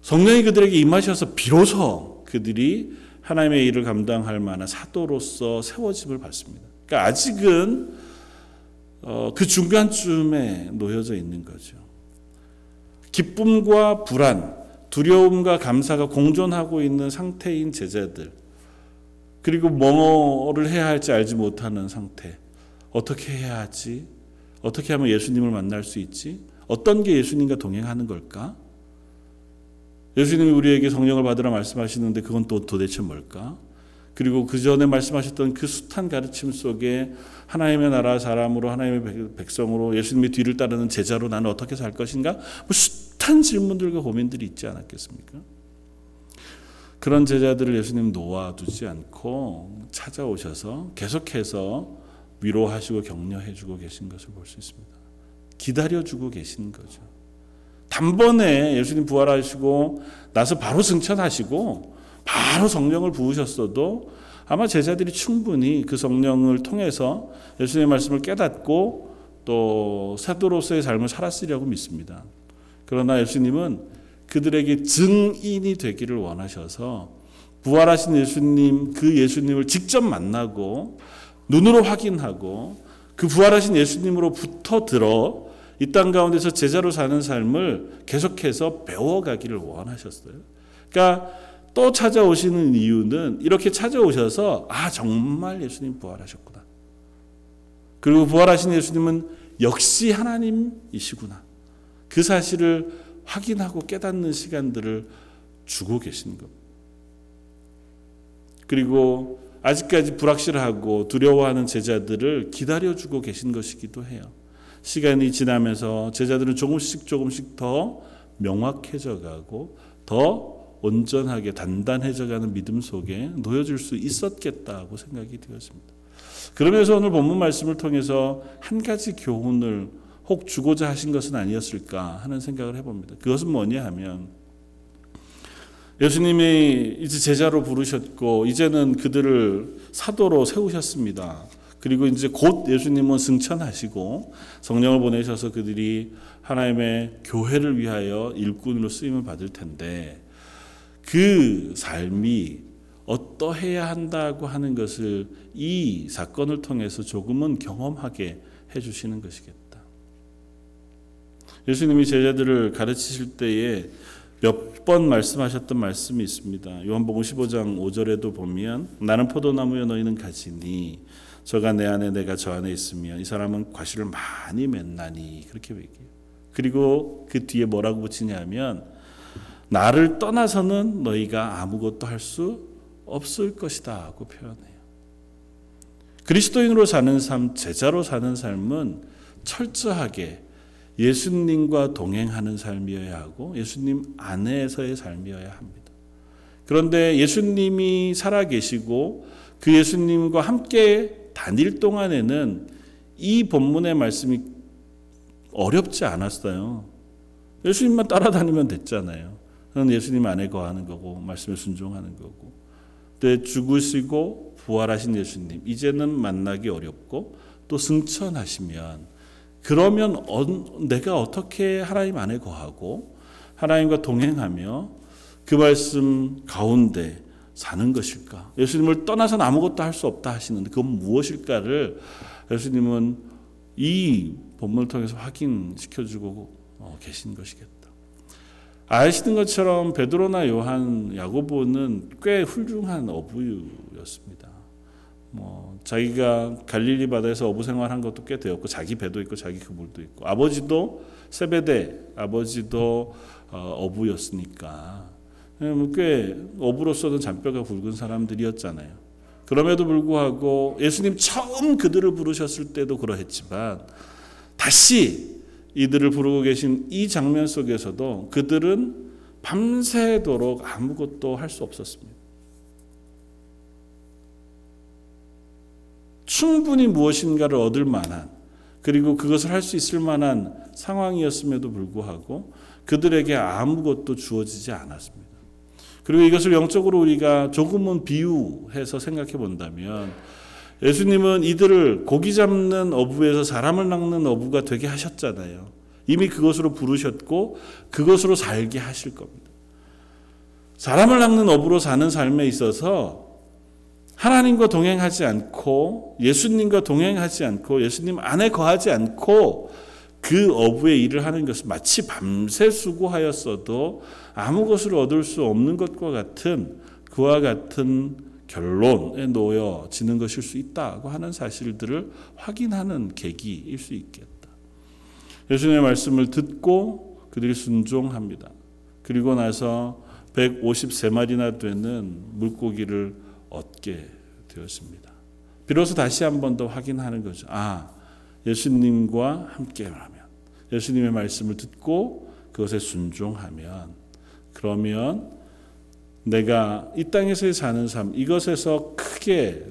성령이 그들에게 임하셔서 비로소 그들이 하나님의 일을 감당할 만한 사도로서 세워짐을 받습니다. 그러니까 아직은 어, 그 중간쯤에 놓여져 있는 거죠. 기쁨과 불안, 두려움과 감사가 공존하고 있는 상태인 제자들. 그리고 뭐를 해야 할지 알지 못하는 상태. 어떻게 해야 하지? 어떻게 하면 예수님을 만날 수 있지? 어떤 게 예수님과 동행하는 걸까? 예수님이 우리에게 성령을 받으라 말씀하시는데 그건 또 도대체 뭘까? 그리고 그 전에 말씀하셨던 그 숱한 가르침 속에 하나님의 나라 사람으로 하나님의 백성으로 예수님의 뒤를 따르는 제자로 나는 어떻게 살 것인가? 뭐 숱한 질문들과 고민들이 있지 않았겠습니까? 그런 제자들을 예수님 놓아두지 않고 찾아오셔서 계속해서 위로하시고 격려해주고 계신 것을 볼 수 있습니다. 기다려주고 계신 거죠. 단번에 예수님 부활하시고 나서 바로 승천하시고 바로 성령을 부으셨어도 아마 제자들이 충분히 그 성령을 통해서 예수님의 말씀을 깨닫고 또 사도로서의 삶을 살았으리라고 믿습니다. 그러나 예수님은 그들에게 증인이 되기를 원하셔서 부활하신 예수님 그 예수님을 직접 만나고 눈으로 확인하고 그 부활하신 예수님으로부터 들어 이 땅 가운데서 제자로 사는 삶을 계속해서 배워가기를 원하셨어요. 그러니까 또 찾아오시는 이유는 이렇게 찾아오셔서 아 정말 예수님 부활하셨구나. 그리고 부활하신 예수님은 역시 하나님이시구나. 그 사실을 확인하고 깨닫는 시간들을 주고 계신 겁니다. 그리고 아직까지 불확실하고 두려워하는 제자들을 기다려주고 계신 것이기도 해요. 시간이 지나면서 제자들은 조금씩 조금씩 더 명확해져 가고 더 온전하게 단단해져 가는 믿음 속에 놓여질 수 있었겠다고 생각이 되었습니다. 그러면서 오늘 본문 말씀을 통해서 한 가지 교훈을 혹 주고자 하신 것은 아니었을까 하는 생각을 해봅니다. 그것은 뭐냐 하면 예수님이 이제 제자로 부르셨고 이제는 그들을 사도로 세우셨습니다. 그리고 이제 곧 예수님은 승천하시고 성령을 보내셔서 그들이 하나님의 교회를 위하여 일꾼으로 쓰임을 받을 텐데 그 삶이 어떠해야 한다고 하는 것을 이 사건을 통해서 조금은 경험하게 해주시는 것이겠다. 예수님이 제자들을 가르치실 때에 몇 번 말씀하셨던 말씀이 있습니다. 요한복음 15장 5절에도 보면 나는 포도나무여 너희는 가지니 저가 내 안에 내가 저 안에 있으면 이 사람은 과실을 많이 맺나니 그렇게 얘기해요. 그리고 그 뒤에 뭐라고 붙이냐면 나를 떠나서는 너희가 아무것도 할 수 없을 것이다고 표현해요. 그리스도인으로 사는 삶, 제자로 사는 삶은 철저하게 예수님과 동행하는 삶이어야 하고 예수님 안에서의 삶이어야 합니다. 그런데 예수님이 살아 계시고 그 예수님과 함께 다닐 동안에는 이 본문의 말씀이 어렵지 않았어요. 예수님만 따라다니면 됐잖아요. 그는 예수님 안에 거하는 거고 말씀에 순종하는 거고. 때 죽으시고 부활하신 예수님 이제는 만나기 어렵고 또 승천하시면 그러면 내가 어떻게 하나님 안에 거하고 하나님과 동행하며 그 말씀 가운데 사는 것일까? 예수님을 떠나서는 아무것도 할 수 없다 하시는데 그건 무엇일까를 예수님은 이 본문을 통해서 확인시켜주고 어, 계신 것이겠다. 아시는 것처럼 베드로나 요한, 야고보는 꽤 훌륭한 어부였습니다. 뭐 자기가 갈릴리 바다에서 어부 생활한 것도 꽤 되었고 자기 배도 있고 자기 그물도 있고 아버지도 세베대 아버지도 어, 부였으니까 꽤 어부로서는 잔뼈가 굵은 사람들이었잖아요. 그럼에도 불구하고 예수님 처음 그들을 부르셨을 때도 그러했지만 다시 이들을 부르고 계신 이 장면 속에서도 그들은 밤새도록 아무것도 할 수 없었습니다. 충분히 무엇인가를 얻을 만한 그리고 그것을 할 수 있을 만한 상황이었음에도 불구하고 그들에게 아무것도 주어지지 않았습니다. 그리고 이것을 영적으로 우리가 조금은 비유해서 생각해 본다면 예수님은 이들을 고기 잡는 어부에서 사람을 낚는 어부가 되게 하셨잖아요. 이미 그것으로 부르셨고 그것으로 살게 하실 겁니다. 사람을 낚는 어부로 사는 삶에 있어서 하나님과 동행하지 않고 예수님과 동행하지 않고 예수님 안에 거하지 않고 그 어부의 일을 하는 것은 마치 밤새 수고하였어도 아무 것을 얻을 수 없는 것과 같은 그와 같은 결론에 놓여지는 것일 수 있다고 하는 사실들을 확인하는 계기일 수 있겠다. 예수님의 말씀을 듣고 그들이 순종합니다. 그리고 나서 153마리나 되는 물고기를 얻게 되었습니다. 비로소 다시 한 번 더 확인하는 거죠. 아, 예수님과 함께하면, 예수님의 말씀을 듣고 그것에 순종하면, 그러면 내가 이 땅에서 사는 삶, 이것에서 크게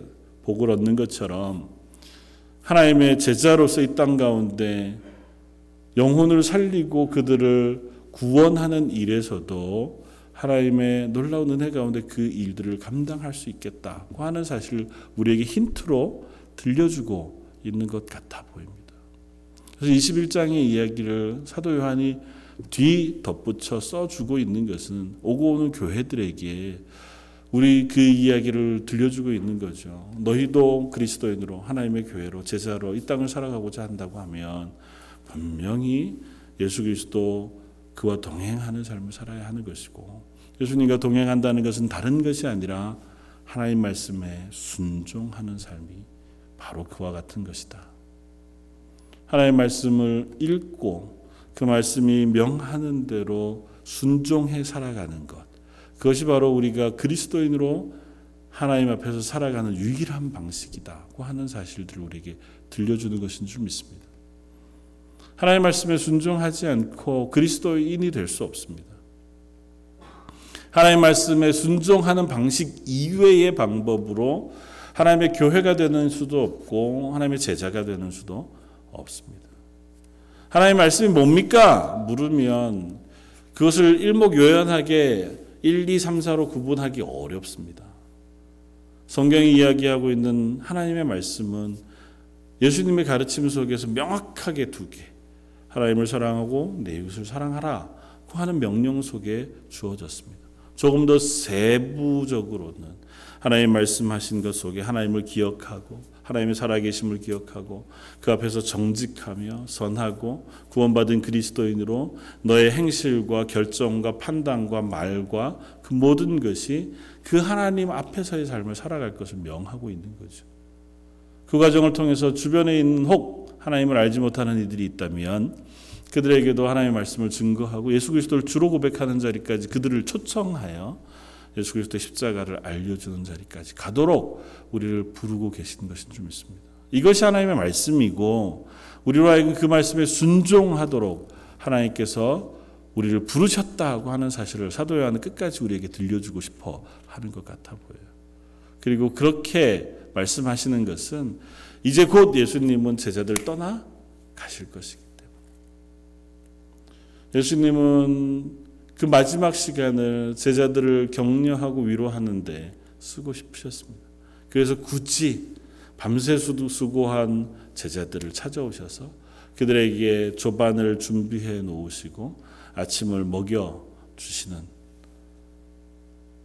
복을 얻는 것처럼 하나님의 제자로서 이 땅 가운데 영혼을 살리고 그들을 구원하는 일에서도 하나님의 놀라운 은혜 가운데 그 일들을 감당할 수 있겠다고 하는 사실을 우리에게 힌트로 들려주고 있는 것 같아 보입니다. 그래서 21장의 이야기를 사도 요한이 뒤 덧붙여 써주고 있는 것은 오고 오는 교회들에게 우리 그 이야기를 들려주고 있는 거죠. 너희도 그리스도인으로 하나님의 교회로 제자로 이 땅을 살아가고자 한다고 하면 분명히 예수 그리스도 그와 동행하는 삶을 살아야 하는 것이고 예수님과 동행한다는 것은 다른 것이 아니라 하나님 말씀에 순종하는 삶이 바로 그와 같은 것이다. 하나님 말씀을 읽고 그 말씀이 명하는 대로 순종해 살아가는 것. 그것이 바로 우리가 그리스도인으로 하나님 앞에서 살아가는 유일한 방식이다고 하는 사실들을 우리에게 들려주는 것인 줄 믿습니다. 하나님 말씀에 순종하지 않고 그리스도인이 될 수 없습니다. 하나님 말씀에 순종하는 방식 이외의 방법으로 하나님의 교회가 되는 수도 없고 하나님의 제자가 되는 수도 없습니다. 하나님 말씀이 뭡니까? 물으면 그것을 일목요연하게 1, 2, 3, 4로 구분하기 어렵습니다. 성경이 이야기하고 있는 하나님의 말씀은 예수님의 가르침 속에서 명확하게 두 개. 하나님을 사랑하고 내 이웃을 사랑하라고 하는 명령 속에 주어졌습니다. 조금 더 세부적으로는 하나님 말씀하신 것 속에 하나님을 기억하고 하나님의 살아계심을 기억하고 그 앞에서 정직하며 선하고 구원받은 그리스도인으로 너의 행실과 결정과 판단과 말과 그 모든 것이 그 하나님 앞에서의 삶을 살아갈 것을 명하고 있는 거죠. 그 과정을 통해서 주변에 있는 혹 하나님을 알지 못하는 이들이 있다면 그들에게도 하나님의 말씀을 증거하고 예수 그리스도를 주로 고백하는 자리까지 그들을 초청하여 예수 그리스도의 십자가를 알려주는 자리까지 가도록 우리를 부르고 계신 것인 줄 믿습니다. 이것이 하나님의 말씀이고 우리로 하여금 그 말씀에 순종하도록 하나님께서 우리를 부르셨다고 하는 사실을 사도 요한은 끝까지 우리에게 들려주고 싶어 하는 것 같아 보여요. 그리고 그렇게 말씀하시는 것은 이제 곧 예수님은 제자들 떠나 가실 것이기 때문에 예수님은 그 마지막 시간을 제자들을 격려하고 위로하는데 쓰고 싶으셨습니다. 그래서 굳이 밤새 수고한 제자들을 찾아오셔서 그들에게 조반을 준비해 놓으시고 아침을 먹여 주시는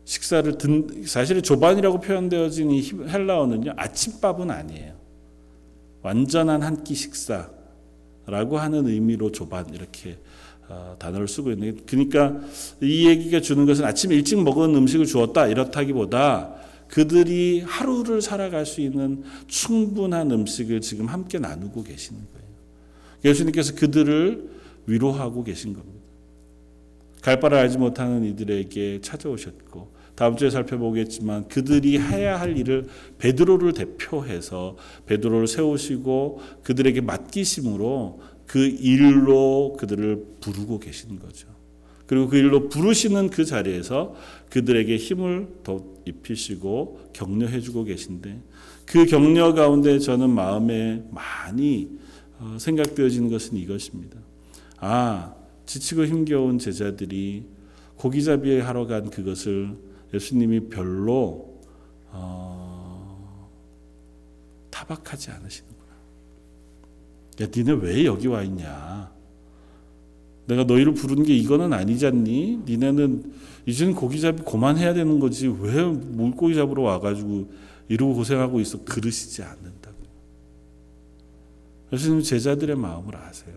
식사를 든 사실 조반이라고 표현되어진 이 헬라어는요 아침밥은 아니에요. 완전한 한 끼 식사라고 하는 의미로 조반 이렇게 어, 단어를 쓰고 있는 그러니까 이 얘기가 주는 것은 아침 일찍 먹은 음식을 주었다 이렇다기보다 그들이 하루를 살아갈 수 있는 충분한 음식을 지금 함께 나누고 계시는 거예요. 예수님께서 그들을 위로하고 계신 겁니다. 갈 바를 알지 못하는 이들에게 찾아오셨고 다음 주에 살펴보겠지만 그들이 해야 할 일을 베드로를 대표해서 베드로를 세우시고 그들에게 맡기심으로 그 일로 그들을 부르고 계신 거죠. 그리고 그 일로 부르시는 그 자리에서 그들에게 힘을 더 입히시고 격려해 주고 계신데 그 격려 가운데 저는 마음에 많이 어, 생각되어지는 것은 이것입니다. 아, 지치고 힘겨운 제자들이 고기잡이 하러 간 그것을 예수님이 별로 어, 타박하지 않으시는구나. 야, 니네 왜 여기 와 있냐? 내가 너희를 부른 게 이거는 아니잖니? 니네는 이제는 고기잡이 그만해야 되는 거지. 왜 물고기 잡으러 와가지고 이러고 고생하고 있어? 그러시지 않는다고. 예수님 제자들의 마음을 아세요.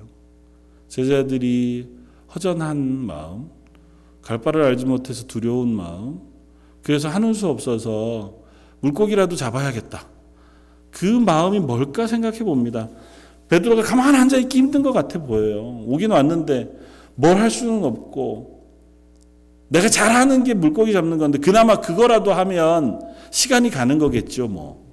제자들이 허전한 마음, 갈 바를 알지 못해서 두려운 마음, 그래서 하는 수 없어서 물고기라도 잡아야겠다. 그 마음이 뭘까 생각해 봅니다. 베드로가 가만히 앉아 있기 힘든 것 같아 보여요. 오긴 왔는데 뭘 할 수는 없고 내가 잘하는 게 물고기 잡는 건데 그나마 그거라도 하면 시간이 가는 거겠죠, 뭐.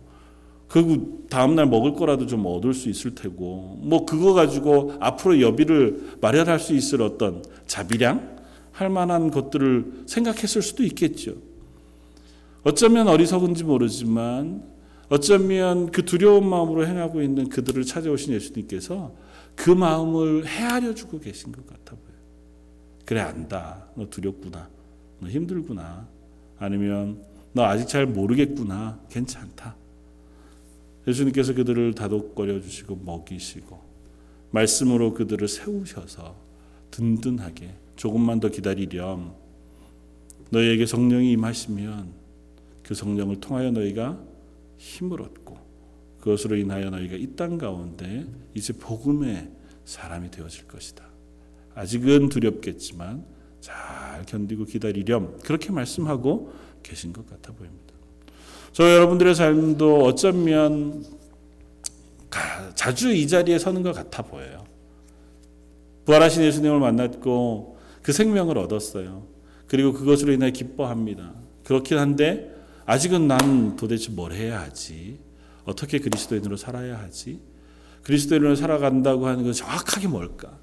그리고 다음날 먹을 거라도 좀 얻을 수 있을 테고 뭐 그거 가지고 앞으로 여비를 마련할 수 있을 어떤 자비량 할 만한 것들을 생각했을 수도 있겠죠. 어쩌면 어리석은지 모르지만 어쩌면 그 두려운 마음으로 행하고 있는 그들을 찾아오신 예수님께서 그 마음을 헤아려 주고 계신 것 같아 보여요. 그래 안다. 너 두렵구나. 너 힘들구나. 아니면 너 아직 잘 모르겠구나. 괜찮다. 예수님께서 그들을 다독거려 주시고 먹이시고 말씀으로 그들을 세우셔서 든든하게 조금만 더 기다리렴. 너희에게 성령이 임하시면 그 성령을 통하여 너희가 힘을 얻고 그것으로 인하여 너희가 이 땅 가운데 이제 복음의 사람이 되어질 것이다. 아직은 두렵겠지만 잘 견디고 기다리렴. 그렇게 말씀하고 계신 것 같아 보입니다. 저 여러분들의 삶도 어쩌면 자주 이 자리에 서는 것 같아 보여요. 부활하신 예수님을 만났고 그 생명을 얻었어요. 그리고 그것으로 인해 기뻐합니다. 그렇긴 한데 아직은 난 도대체 뭘 해야 하지? 어떻게 그리스도인으로 살아야 하지? 그리스도인으로 살아간다고 하는 것은 정확하게 뭘까?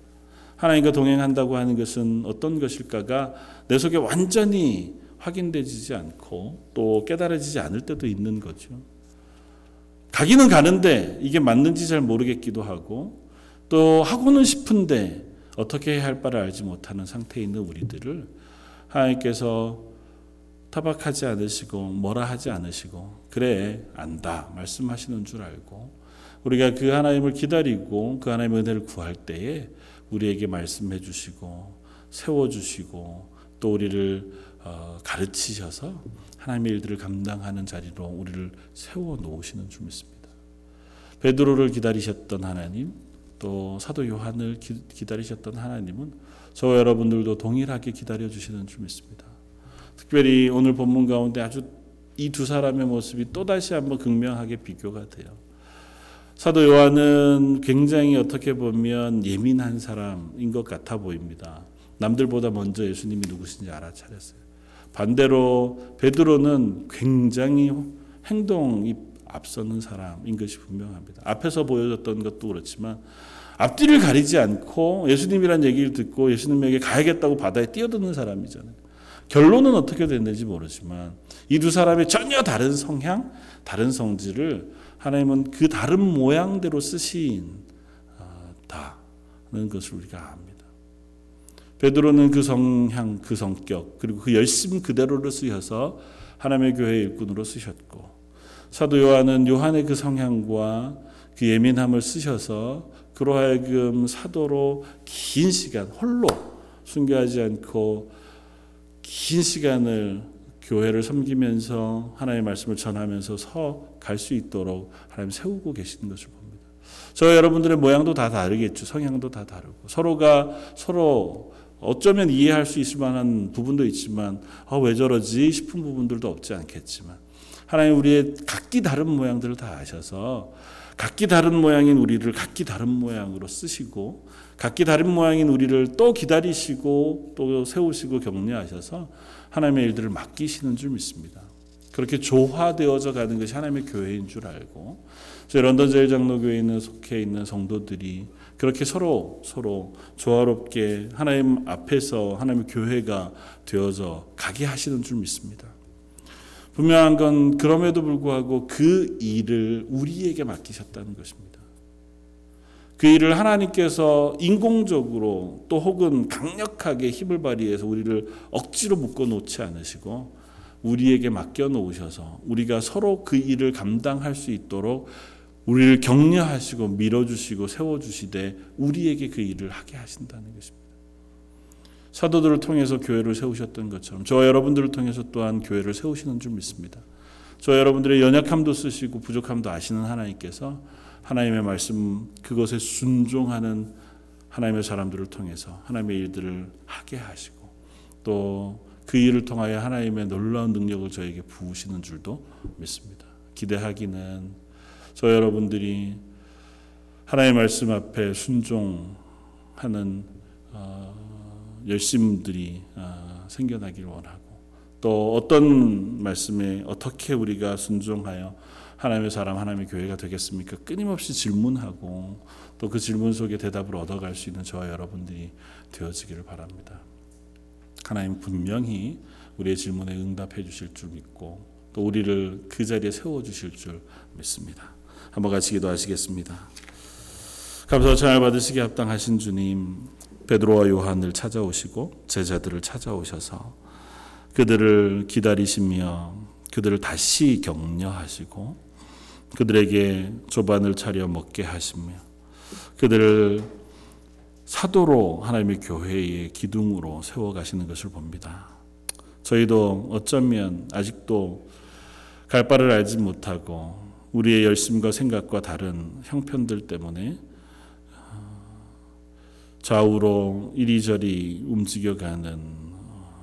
하나님과 동행한다고 하는 것은 어떤 것일까가 내 속에 완전히 확인되지 않고 또 깨달아지지 않을 때도 있는 거죠. 가기는 가는데 이게 맞는지 잘 모르겠기도 하고 또 하고는 싶은데 어떻게 해야 할 바를 알지 못하는 상태에 있는 우리들을 하나님께서 타박하지 않으시고 뭐라 하지 않으시고 그래 안다 말씀하시는 줄 알고 우리가 그 하나님을 기다리고 그 하나님의 은혜를 구할 때에 우리에게 말씀해 주시고 세워 주시고 또 우리를 어, 가르치셔서 하나님의 일들을 감당하는 자리로 우리를 세워 놓으시는 줄 믿습니다. 베드로를 기다리셨던 하나님, 또 사도 요한을 기, 다리셨던 하나님은 저와 여러분들도 동일하게 기다려 주시는 줄 믿습니다. 특별히 오늘 본문 가운데 아주 이 두 사람의 모습이 또 다시 한번 극명하게 비교가 돼요. 사도 요한은 굉장히 어떻게 보면 예민한 사람인 것 같아 보입니다. 남들보다 먼저 예수님이 누구신지 알아차렸어요. 반대로 베드로는 굉장히 행동이 앞서는 사람인 것이 분명합니다. 앞에서 보여줬던 것도 그렇지만 앞뒤를 가리지 않고 예수님이란 얘기를 듣고 예수님에게 가야겠다고 바다에 뛰어드는 사람이잖아요. 결론은 어떻게 됐는지 모르지만 이 두 사람의 전혀 다른 성향, 다른 성질을 하나님은 그 다른 모양대로 쓰신다는 것을 우리가 압니다. 베드로는 그 성향, 그 성격, 그리고 그 열심 그대로를 쓰셔서 하나님의 교회 일꾼으로 쓰셨고 사도 요한은 요한의 그 성향과 그 예민함을 쓰셔서 그로 하여금 사도로 긴 시간 홀로 순교하지 않고 긴 시간을 교회를 섬기면서 하나님의 말씀을 전하면서 서 갈 수 있도록 하나님 세우고 계시는 것을 봅니다. 저 여러분들의 모양도 다 다르겠죠. 성향도 다 다르고 서로가 서로 어쩌면 이해할 수 있을 만한 부분도 있지만 아, 왜 저러지 싶은 부분들도 없지 않겠지만 하나님 우리의 각기 다른 모양들을 다 아셔서 각기 다른 모양인 우리를 각기 다른 모양으로 쓰시고 각기 다른 모양인 우리를 또 기다리시고 또 세우시고 격려하셔서 하나님의 일들을 맡기시는 줄 믿습니다. 그렇게 조화되어져 가는 것이 하나님의 교회인 줄 알고 런던 제일 장로교회에 있는 속해 있는 성도들이 그렇게 서로 서로 조화롭게 하나님 앞에서 하나님의 교회가 되어져 가게 하시는 줄 믿습니다. 분명한 건 그럼에도 불구하고 그 일을 우리에게 맡기셨다는 것입니다. 그 일을 하나님께서 인공적으로 또 혹은 강력하게 힘을 발휘해서 우리를 억지로 묶어 놓지 않으시고 우리에게 맡겨 놓으셔서 우리가 서로 그 일을 감당할 수 있도록 우리를 격려하시고 밀어주시고 세워주시되 우리에게 그 일을 하게 하신다는 것입니다. 사도들을 통해서 교회를 세우셨던 것처럼 저 여러분들을 통해서 또한 교회를 세우시는 줄 믿습니다. 저 여러분들의 연약함도 쓰시고 부족함도 아시는 하나님께서 하나님의 말씀 그것에 순종하는 하나님의 사람들을 통해서 하나님의 일들을 하게 하시고 또 그 일을 통하여 하나님의 놀라운 능력을 저에게 부으시는 줄도 믿습니다. 기대하기는 저 여러분들이 하나님의 말씀 앞에 순종하는 어, 열심들이 어, 생겨나길 원하고 또 어떤 말씀에 어떻게 우리가 순종하여 하나님의 사람, 하나님의 교회가 되겠습니까? 끊임없이 질문하고 또 그 질문 속에 대답을 얻어갈 수 있는 저와 여러분들이 되어지기를 바랍니다. 하나님 분명히 우리의 질문에 응답해 주실 줄 믿고 또 우리를 그 자리에 세워 주실 줄 믿습니다. 한번 같이 기도하시겠습니다. 감사와 찬양을 받으시기 합당하신 주님, 베드로와 요한을 찾아오시고 제자들을 찾아오셔서 그들을 기다리시며 그들을 다시 격려하시고 그들에게 조반을 차려 먹게 하시며 그들을 사도로 하나님의 교회의 기둥으로 세워 가시는 것을 봅니다. 저희도 어쩌면 아직도 갈 바를 알지 못하고 우리의 열심과 생각과 다른 형편들 때문에 좌우로 이리저리 움직여가는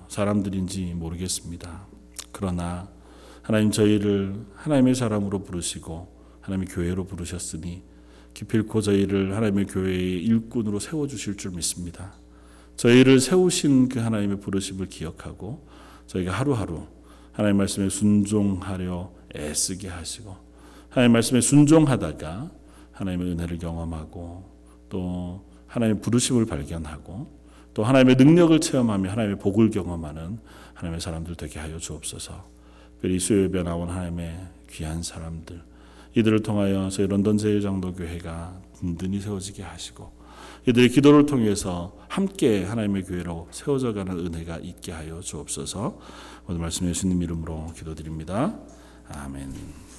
사람들인지 모르겠습니다. 그러나 하나님 저희를 하나님의 사람으로 부르시고 하나님의 교회로 부르셨으니 기필코 저희를 하나님의 교회의 일꾼으로 세워 주실 줄 믿습니다. 저희를 세우신 그 하나님의 부르심을 기억하고 저희가 하루하루 하나님 말씀에 순종하려 애쓰게 하시고 하나님 말씀에 순종하다가 하나님의 은혜를 경험하고 또 하나님의 부르심을 발견하고 또 하나님의 능력을 체험하며 하나님의 복을 경험하는 하나님의 사람들 되게 하여 주옵소서. 특별히 수요 예배 나온 하나님의 귀한 사람들 이들을 통하여 저희 런던 제일장로 교회가 든든히 세워지게 하시고 이들의 기도를 통해서 함께 하나님의 교회로 세워져가는 은혜가 있게 하여 주옵소서. 오늘 말씀 예수님 이름으로 기도드립니다. 아멘.